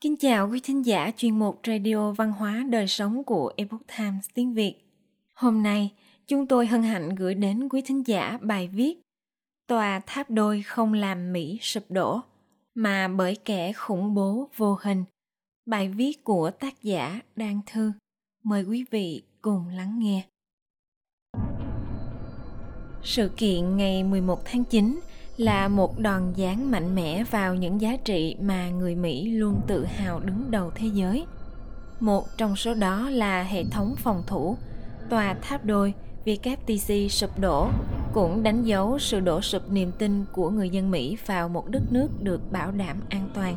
Kính chào quý thính giả chuyên mục Radio Văn hóa Đời Sống của Epoch Times tiếng Việt. Hôm nay, chúng tôi hân hạnh gửi đến quý thính giả bài viết Tòa tháp đôi không làm Mỹ sụp đổ, mà bởi kẻ khủng bố vô hình. Bài viết của tác giả Đan Thư. Mời quý vị cùng lắng nghe. Sự kiện ngày 11 tháng 9 là một đòn giáng mạnh mẽ vào những giá trị mà người Mỹ luôn tự hào đứng đầu thế giới. Một trong số đó là hệ thống phòng thủ, tòa tháp đôi vktc sụp đổ cũng đánh dấu sự đổ sụp niềm tin của người dân Mỹ vào một đất nước được bảo đảm an toàn.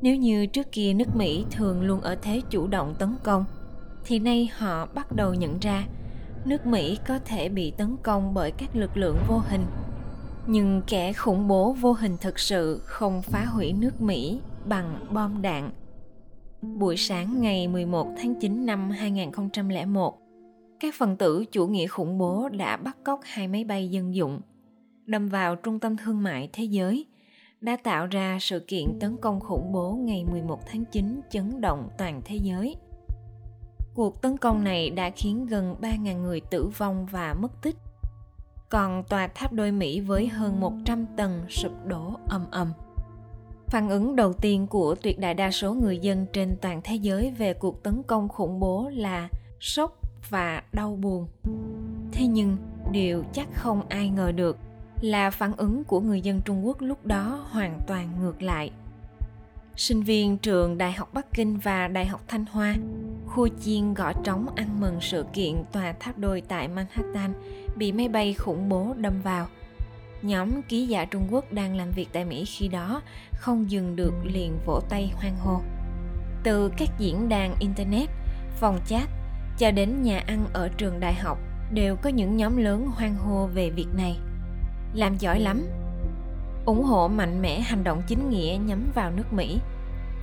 Nếu như trước kia nước Mỹ thường luôn ở thế chủ động tấn công, thì nay họ bắt đầu nhận ra nước Mỹ có thể bị tấn công bởi các lực lượng vô hình nhưng kẻ khủng bố vô hình thực sự không phá hủy nước Mỹ bằng bom đạn. Buổi sáng ngày 11 tháng 9 năm 2001, các phần tử chủ nghĩa khủng bố đã bắt cóc hai máy bay dân dụng, đâm vào trung tâm thương mại thế giới, đã tạo ra sự kiện tấn công khủng bố ngày 11 tháng 9 chấn động toàn thế giới. Cuộc tấn công này đã khiến gần 3.000 người tử vong và mất tích còn tòa tháp đôi Mỹ với hơn 100 tầng sụp đổ ầm ầm. Phản ứng đầu tiên của tuyệt đại đa số người dân trên toàn thế giới về cuộc tấn công khủng bố là sốc và đau buồn. Thế nhưng, điều chắc không ai ngờ được là phản ứng của người dân Trung Quốc lúc đó hoàn toàn ngược lại. Sinh viên trường Đại học Bắc Kinh và Đại học Thanh Hoa, khu chiên gõ trống ăn mừng sự kiện tòa tháp đôi tại Manhattan bị máy bay khủng bố đâm vào. Nhóm ký giả Trung Quốc đang làm việc tại Mỹ khi đó không dừng được liền vỗ tay hoan hô. Từ các diễn đàn Internet, phòng chat cho đến nhà ăn ở trường đại học đều có những nhóm lớn hoan hô về việc này. Làm giỏi lắm! ủng hộ mạnh mẽ hành động chính nghĩa nhắm vào nước Mỹ.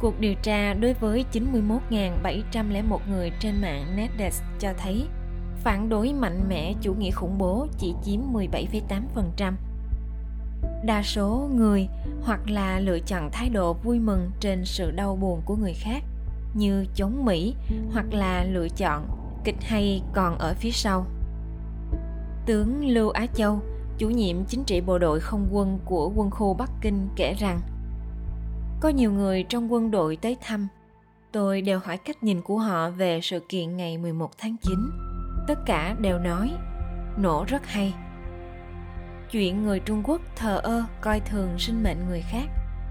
Cuộc điều tra đối với 91.701 người trên mạng Netdesk cho thấy phản đối mạnh mẽ chủ nghĩa khủng bố chỉ chiếm 17,8%. Đa số người hoặc là lựa chọn thái độ vui mừng trên sự đau buồn của người khác như chống Mỹ hoặc là lựa chọn kịch hay còn ở phía sau. Tướng Lưu Á Châu, chủ nhiệm chính trị bộ đội không quân của quân khu Bắc Kinh kể rằng có nhiều người trong quân đội tới thăm. Tôi đều hỏi cách nhìn của họ về sự kiện ngày 11 tháng 9 tất cả đều nói, nổ rất hay. Chuyện người trung quốc thờ ơ, coi thường sinh mệnh người khác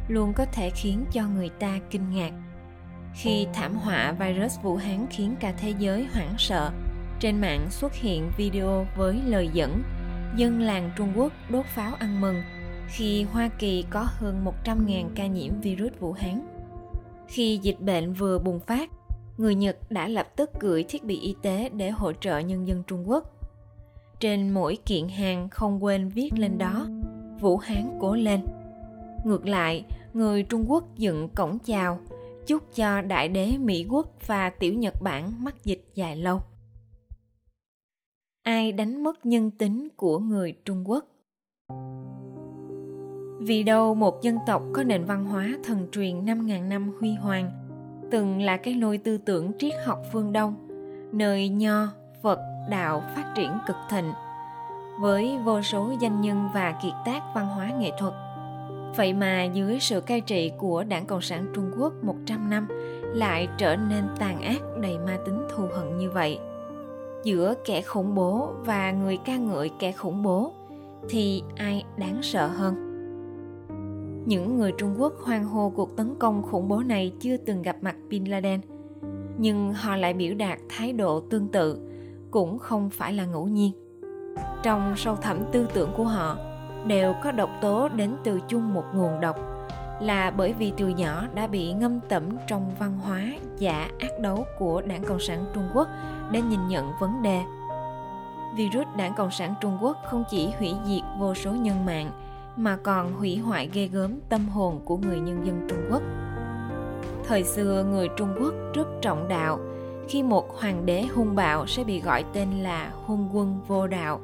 luôn có thể khiến cho người ta kinh ngạc. Khi thảm họa virus vũ hán khiến cả thế giới hoảng sợ, trên mạng xuất hiện video với lời dẫn, dân làng Trung Quốc đốt pháo ăn mừng khi Hoa Kỳ có hơn 100.000 ca nhiễm virus Vũ Hán. Khi dịch bệnh vừa bùng phát, người Nhật đã lập tức gửi thiết bị y tế để hỗ trợ nhân dân Trung Quốc. Trên mỗi kiện hàng không quên viết lên đó, Vũ Hán cố lên. Ngược lại, người Trung Quốc dựng cổng chào, chúc cho đại đế Mỹ Quốc và tiểu Nhật Bản mắc dịch dài lâu. Ai đánh mất nhân tính của người Trung Quốc? Vì đâu một dân tộc có nền văn hóa thần truyền 5.000 năm huy hoàng – từng là cái nôi tư tưởng triết học phương Đông, nơi nho, Phật, đạo phát triển cực thịnh, với vô số danh nhân và kiệt tác văn hóa nghệ thuật. Vậy mà dưới sự cai trị của Đảng Cộng sản Trung Quốc 100 năm lại trở nên tàn ác đầy ma tính thù hận như vậy. Giữa kẻ khủng bố và người ca ngợi kẻ khủng bố thì ai đáng sợ hơn? Những người Trung Quốc hoan hô cuộc tấn công khủng bố này chưa từng gặp mặt Bin Laden, nhưng họ lại biểu đạt thái độ tương tự, cũng không phải là ngẫu nhiên. Trong sâu thẳm tư tưởng của họ đều có độc tố đến từ chung một nguồn độc, là bởi vì từ nhỏ đã bị ngâm tẩm trong văn hóa giả ác đấu của Đảng Cộng sản Trung Quốc để nhìn nhận vấn đề. Virus Đảng Cộng sản Trung Quốc không chỉ hủy diệt vô số nhân mạng, mà còn hủy hoại ghê gớm tâm hồn của người nhân dân Trung Quốc. Thời xưa người Trung Quốc rất trọng đạo, khi một hoàng đế hung bạo sẽ bị gọi tên là hung quân vô đạo.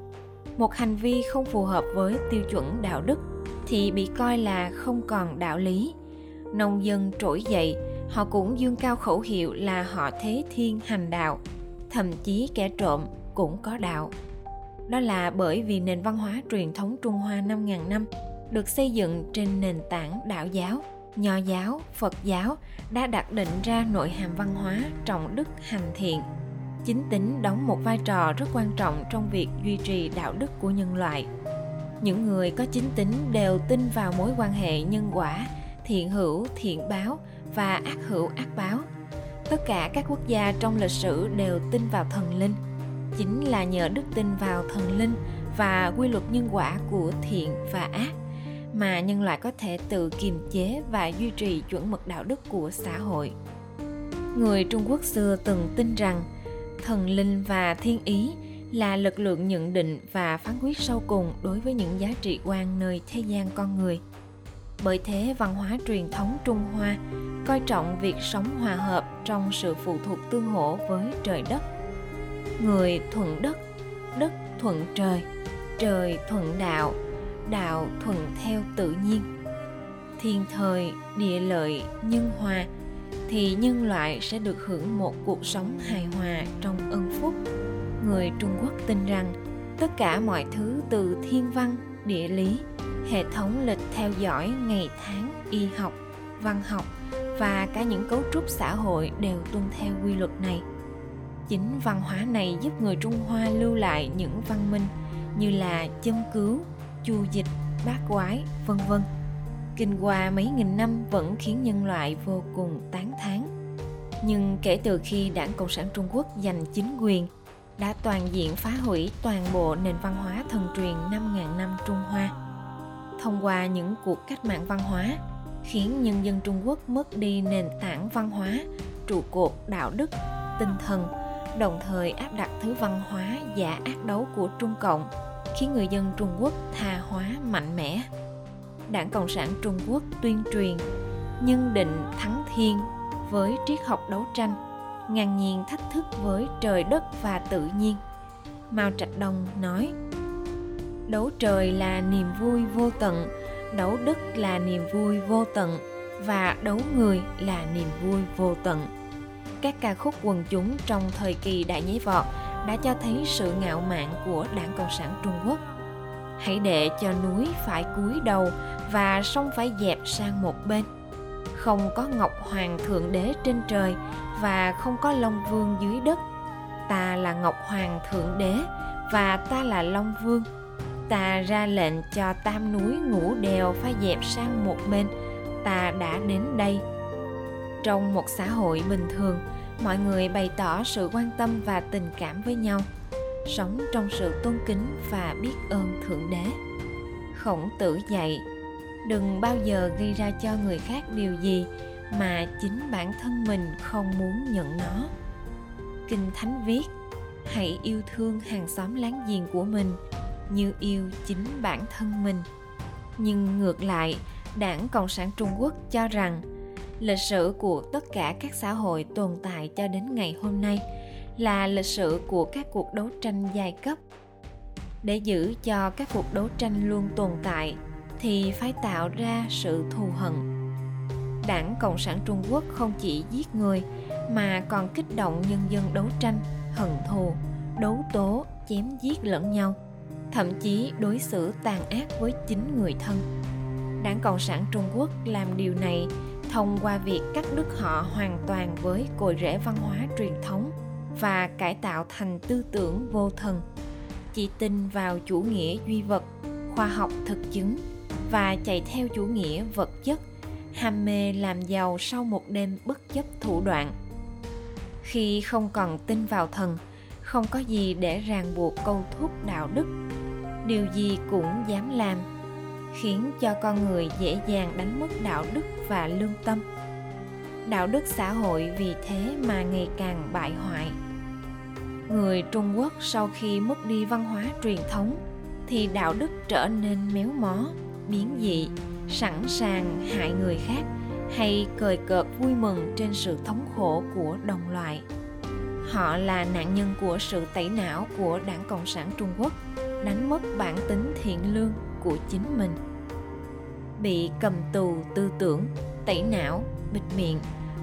Một hành vi không phù hợp với tiêu chuẩn đạo đức thì bị coi là không còn đạo lý. nông dân trỗi dậy họ cũng dương cao khẩu hiệu là họ thế thiên hành đạo thậm chí kẻ trộm cũng có đạo đó là bởi vì nền văn hóa truyền thống Trung Hoa 5.000 năm được xây dựng trên nền tảng đạo giáo, nho giáo, Phật giáo đã đặt định ra nội hàm văn hóa trọng đức hành thiện. Chính tính đóng một vai trò rất quan trọng trong việc duy trì đạo đức của nhân loại. Những người có chính tính đều tin vào mối quan hệ nhân quả, thiện hữu, thiện báo và ác hữu, ác báo. Tất cả các quốc gia trong lịch sử đều tin vào thần linh – chính là nhờ đức tin vào thần linh và quy luật nhân quả của thiện và ác mà nhân loại có thể tự kiềm chế và duy trì chuẩn mực đạo đức của xã hội. Người trung quốc xưa từng tin rằng thần linh và thiên ý là lực lượng nhận định và phán quyết sâu cùng đối với những giá trị quan nơi thế gian con người. Bởi thế, văn hóa truyền thống trung hoa coi trọng việc sống hòa hợp trong sự phụ thuộc tương hỗ với trời đất người thuận đất đất thuận trời trời thuận đạo đạo thuận theo tự nhiên. Thiên thời, địa lợi, nhân hòa, thì nhân loại sẽ được hưởng một cuộc sống hài hòa trong ân phúc. Người trung quốc tin rằng, tất cả mọi thứ từ thiên văn, địa lý, hệ thống lịch theo dõi ngày tháng, y học, văn học và cả những cấu trúc xã hội đều tuân theo quy luật này chính văn hóa này giúp người trung hoa lưu lại những văn minh như là châm cứu chu dịch bát quái vân vân kinh qua mấy nghìn năm vẫn khiến nhân loại vô cùng tán thán nhưng kể từ khi đảng cộng sản trung quốc giành chính quyền đã toàn diện phá hủy toàn bộ nền văn hóa thần truyền 5.000 năm Trung Hoa. Thông qua những cuộc cách mạng văn hóa, khiến nhân dân Trung Quốc mất đi nền tảng văn hóa, trụ cột đạo đức, tinh thần đồng thời áp đặt thứ văn hóa giả ác đấu của Trung Cộng, khiến người dân Trung Quốc tha hóa mạnh mẽ. Đảng Cộng sản Trung Quốc tuyên truyền nhân định thắng thiên với triết học đấu tranh, ngang nhiên thách thức với trời đất và tự nhiên. Mao Trạch Đông nói, đấu trời là niềm vui vô tận, đấu đất là niềm vui vô tận và đấu người là niềm vui vô tận các ca khúc quần chúng trong thời kỳ đại nhảy vọt đã cho thấy sự ngạo mạn của đảng Cộng sản Trung Quốc. Hãy để cho núi phải cúi đầu và sông phải dẹp sang một bên. Không có Ngọc Hoàng Thượng Đế trên trời và không có Long Vương dưới đất. Ta là Ngọc Hoàng Thượng Đế và ta là Long Vương. Ta ra lệnh cho tam núi ngũ đèo phải dẹp sang một bên. Ta đã đến đây trong một xã hội bình thường, mọi người bày tỏ sự quan tâm và tình cảm với nhau, sống trong sự tôn kính và biết ơn thượng đế. Khổng tử dạy, đừng bao giờ gây ra cho người khác điều gì mà chính bản thân mình không muốn nhận nó. Kinh thánh viết, hãy yêu thương hàng xóm láng giềng của mình như yêu chính bản thân mình. Nhưng ngược lại, đảng cộng sản trung quốc cho rằng lịch sử của tất cả các xã hội tồn tại cho đến ngày hôm nay là lịch sử của các cuộc đấu tranh giai cấp. Để giữ cho các cuộc đấu tranh luôn tồn tại thì phải tạo ra sự thù hận. Đảng cộng sản trung quốc không chỉ giết người mà còn kích động nhân dân đấu tranh, hận thù, đấu tố, chém giết lẫn nhau, thậm chí đối xử tàn ác với chính người thân. Đảng cộng sản trung quốc làm điều này thông qua việc cắt đứt họ hoàn toàn với cội rễ văn hóa truyền thống và cải tạo thành tư tưởng vô thần. Chỉ tin vào chủ nghĩa duy vật, khoa học thực chứng và chạy theo chủ nghĩa vật chất, ham mê làm giàu sau một đêm bất chấp thủ đoạn. Khi không còn tin vào thần, không có gì để ràng buộc câu thúc đạo đức. Điều gì cũng dám làm khiến cho con người dễ dàng đánh mất đạo đức và lương tâm. Đạo đức xã hội vì thế mà ngày càng bại hoại. Người trung quốc sau khi mất đi văn hóa truyền thống thì đạo đức trở nên méo mó, biến dị, sẵn sàng hại người khác hay cười cợt vui mừng trên sự thống khổ của đồng loại. Họ là nạn nhân của sự tẩy não của đảng cộng sản trung quốc, đánh mất bản tính thiện lương của chính mình. Bị cầm tù tư tưởng, tẩy não, bịt miệng,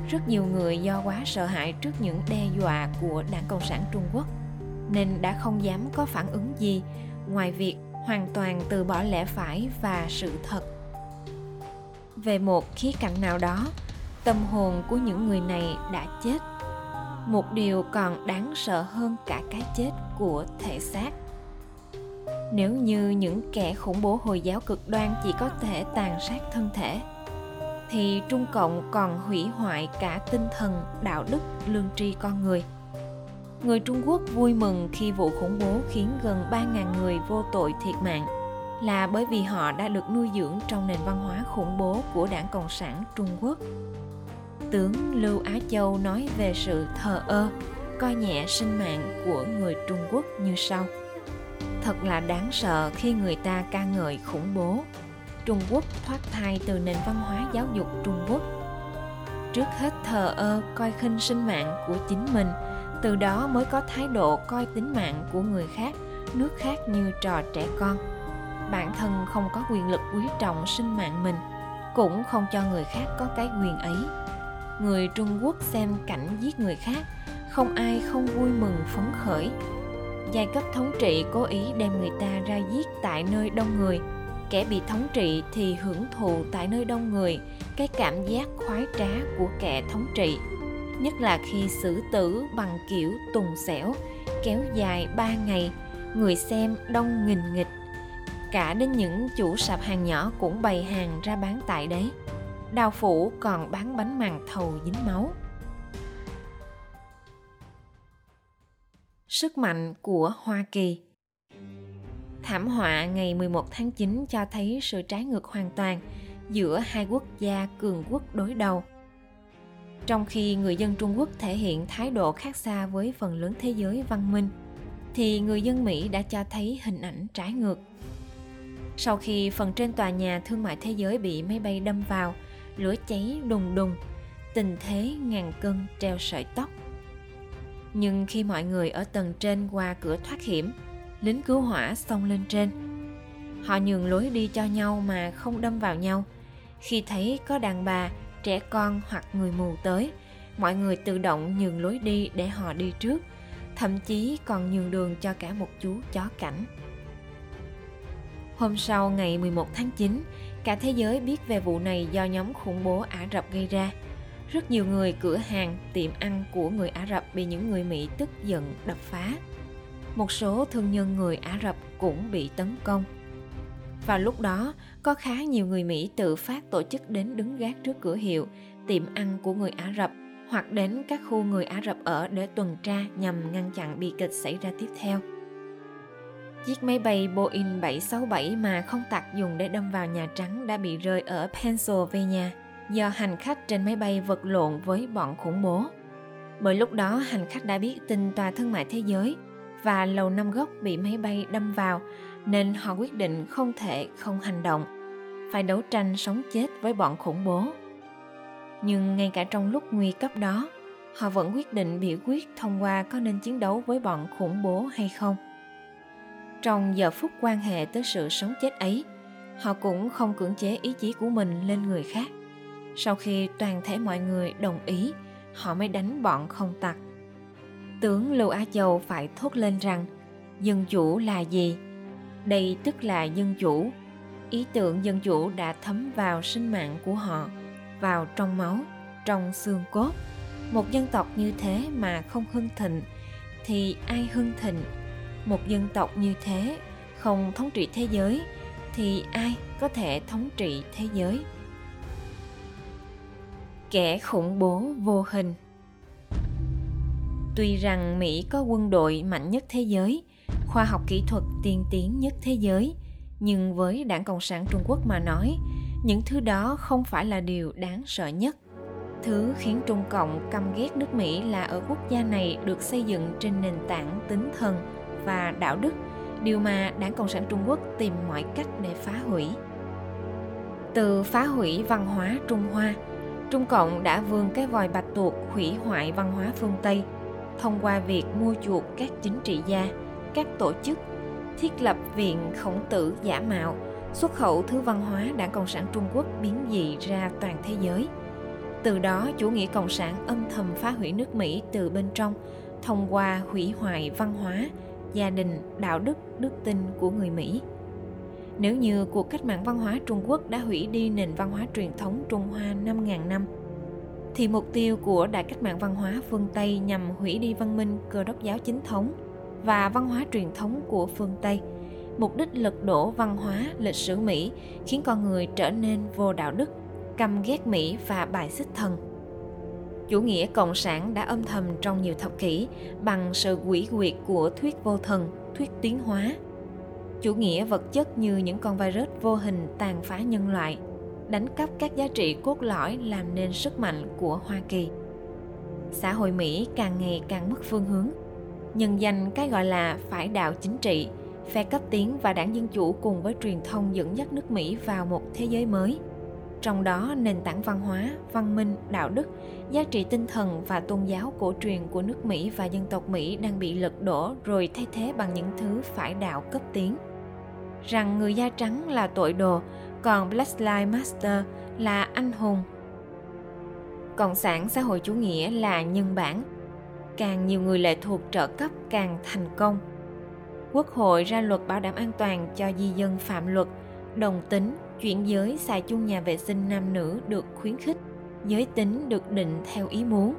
rất nhiều người do quá sợ hãi trước những đe dọa của đảng cộng sản trung quốc, nên đã không dám có phản ứng gì ngoài việc hoàn toàn từ bỏ lẽ phải và sự thật. Về một khía cạnh nào đó, tâm hồn của những người này đã chết. Một điều còn đáng sợ hơn cả cái chết của thể xác nếu như những kẻ khủng bố hồi giáo cực đoan chỉ có thể tàn sát thân thể, thì trung cộng còn hủy hoại cả tinh thần, đạo đức, lương tri con người. Người trung quốc vui mừng khi vụ khủng bố khiến gần 3.000 người vô tội thiệt mạng là bởi vì họ đã được nuôi dưỡng trong nền văn hóa khủng bố của đảng cộng sản trung quốc. Tướng lưu á châu nói về sự thờ ơ, coi nhẹ sinh mạng của người trung quốc như sau thật là đáng sợ khi người ta ca ngợi khủng bố. Trung quốc thoát thai từ nền văn hóa giáo dục trung quốc. Trước hết thờ ơ coi khinh sinh mạng của chính mình, từ đó mới có thái độ coi tính mạng của người khác, nước khác như trò trẻ con. Bản thân không có quyền lực quý trọng sinh mạng mình, cũng không cho người khác có cái quyền ấy. Người trung quốc xem cảnh giết người khác, không ai không vui mừng phấn khởi giai cấp thống trị cố ý đem người ta ra giết tại nơi đông người. Kẻ bị thống trị thì hưởng thụ tại nơi đông người, cái cảm giác khoái trá của kẻ thống trị. Nhất là khi xử tử bằng kiểu tùng xẻo, kéo dài ba ngày, người xem đông nghìn nghịch. Cả đến những chủ sạp hàng nhỏ cũng bày hàng ra bán tại đấy. Đào phủ còn bán bánh màng thầu dính máu. Sức mạnh của Hoa Kỳ Thảm họa ngày 11 tháng 9 cho thấy sự trái ngược hoàn toàn giữa hai quốc gia cường quốc đối đầu. Trong khi người dân Trung Quốc thể hiện thái độ khác xa với phần lớn thế giới văn minh, thì người dân Mỹ đã cho thấy hình ảnh trái ngược. Sau khi phần trên tòa nhà thương mại thế giới bị máy bay đâm vào, lửa cháy đùng đùng, tình thế ngàn cân treo sợi tóc – nhưng khi mọi người ở tầng trên qua cửa thoát hiểm lính cứu hỏa xông lên trên. Họ nhường lối đi cho nhau mà không đâm vào nhau. Khi thấy có đàn bà trẻ con hoặc người mù tới mọi người tự động nhường lối đi để họ đi trước thậm chí còn nhường đường cho cả một chú chó cảnh. Hôm sau ngày 11 tháng 9, cả thế giới biết về vụ này do nhóm khủng bố Ả Rập gây ra – rất nhiều người, cửa hàng, tiệm ăn của người ả rập bị những người mỹ tức giận đập phá. Một số thương nhân người ả rập cũng bị tấn công. Vào lúc đó, có khá nhiều người mỹ tự phát tổ chức đến đứng gác trước cửa hiệu, tiệm ăn của người ả rập, hoặc đến các khu người ả rập ở để tuần tra nhằm ngăn chặn bi kịch xảy ra tiếp theo. Chiếc máy bay Boeing 767 mà không tặc dùng để đâm vào Nhà Trắng đã bị rơi ở Pennsylvania do hành khách trên máy bay vật lộn với bọn khủng bố. Bởi lúc đó hành khách đã biết tin tòa thương mại thế giới và lầu năm góc bị máy bay đâm vào nên họ quyết định không thể không hành động, phải đấu tranh sống chết với bọn khủng bố. Nhưng ngay cả trong lúc nguy cấp đó, họ vẫn quyết định biểu quyết thông qua có nên chiến đấu với bọn khủng bố hay không. Trong giờ phút quan hệ tới sự sống chết ấy, họ cũng không cưỡng chế ý chí của mình lên người khác sau khi toàn thể mọi người đồng ý, họ mới đánh bọn không tặc. Tướng lưu á châu phải thốt lên rằng, dân chủ là gì? Đây tức là dân chủ. Ý tưởng dân chủ đã thấm vào sinh mạng của họ, vào trong máu, trong xương cốt. Một dân tộc như thế mà không hưng thịnh thì ai hưng thịnh? Một dân tộc như thế không thống trị thế giới thì ai có thể thống trị thế giới? Kẻ khủng bố vô hình. Tuy rằng mỹ có quân đội mạnh nhất thế giới, khoa học kỹ thuật tiên tiến nhất thế giới, nhưng với đảng cộng sản trung quốc mà nói, những thứ đó không phải là điều đáng sợ nhất. Thứ khiến trung cộng căm ghét nước mỹ là ở quốc gia này được xây dựng trên nền tảng tinh thần và đạo đức, điều mà đảng cộng sản trung quốc tìm mọi cách để phá hủy. Từ phá hủy văn hóa trung hoa Trung Cộng đã vươn cái vòi bạch tuộc hủy hoại văn hóa phương Tây thông qua việc mua chuộc các chính trị gia, các tổ chức, thiết lập viện khổng tử giả mạo, xuất khẩu thứ văn hóa Đảng Cộng sản Trung Quốc biến dị ra toàn thế giới. Từ đó, chủ nghĩa cộng sản âm thầm phá hủy nước Mỹ từ bên trong thông qua hủy hoại văn hóa, gia đình, đạo đức, đức tin của người Mỹ. Nếu như cuộc cách mạng văn hóa Trung Quốc đã hủy đi nền văn hóa truyền thống Trung Hoa 5.000 năm, thì mục tiêu của Đại cách mạng văn hóa phương Tây nhằm hủy đi văn minh cơ đốc giáo chính thống và văn hóa truyền thống của phương Tây. Mục đích lật đổ văn hóa, lịch sử Mỹ khiến con người trở nên vô đạo đức, căm ghét Mỹ và bài xích thần. Chủ nghĩa cộng sản đã âm thầm trong nhiều thập kỷ bằng sự quỷ quyệt của thuyết vô thần, thuyết tiến hóa. Chủ nghĩa vật chất như những con virus vô hình tàn phá nhân loại, đánh cắp các giá trị cốt lõi làm nên sức mạnh của Hoa Kỳ. Xã hội Mỹ càng ngày càng mất phương hướng, nhân danh cái gọi là phải đạo chính trị, phe cấp tiến và đảng Dân Chủ cùng với truyền thông dẫn dắt nước Mỹ vào một thế giới mới. Trong đó, nền tảng văn hóa, văn minh, đạo đức, giá trị tinh thần và tôn giáo cổ truyền của nước Mỹ và dân tộc Mỹ đang bị lật đổ rồi thay thế bằng những thứ phải đạo cấp tiến. Rằng người da trắng là tội đồ, còn Black Lives Matter là anh hùng. Cộng sản xã hội chủ nghĩa là nhân bản. Càng nhiều người lệ thuộc trợ cấp càng thành công. Quốc hội ra luật bảo đảm an toàn cho di dân phạm luật, đồng tính, chuyển giới xài chung nhà vệ sinh nam nữ được khuyến khích, giới tính được định theo ý muốn,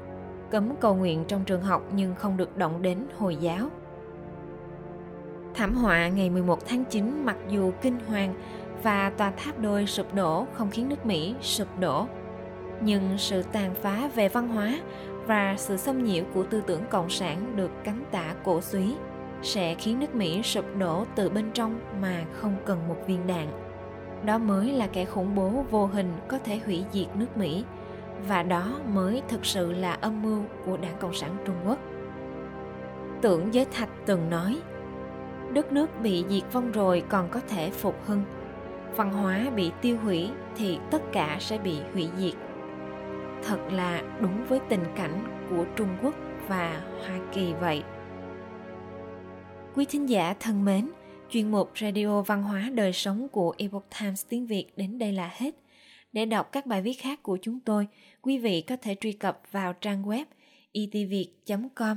cấm cầu nguyện trong trường học nhưng không được động đến Hồi giáo. Thảm họa ngày 11 tháng 9 mặc dù kinh hoàng và tòa tháp đôi sụp đổ không khiến nước Mỹ sụp đổ. Nhưng sự tàn phá về văn hóa và sự xâm nhiễu của tư tưởng cộng sản được cánh tả cổ suý sẽ khiến nước Mỹ sụp đổ từ bên trong mà không cần một viên đạn. Đó mới là kẻ khủng bố vô hình có thể hủy diệt nước Mỹ và đó mới thực sự là âm mưu của Đảng Cộng sản Trung Quốc. Tưởng Giới Thạch từng nói, đất nước bị diệt vong rồi còn có thể phục hưng – văn hóa bị tiêu hủy thì tất cả sẽ bị hủy diệt. Thật là đúng với tình cảnh của trung quốc và hoa kỳ vậy. Quý thính giả thân mến, chuyên mục radio văn hóa đời sống của epoch times tiếng việt đến đây là hết. Để đọc các bài viết khác của chúng tôi, quý vị có thể truy cập vào trang web e itviet com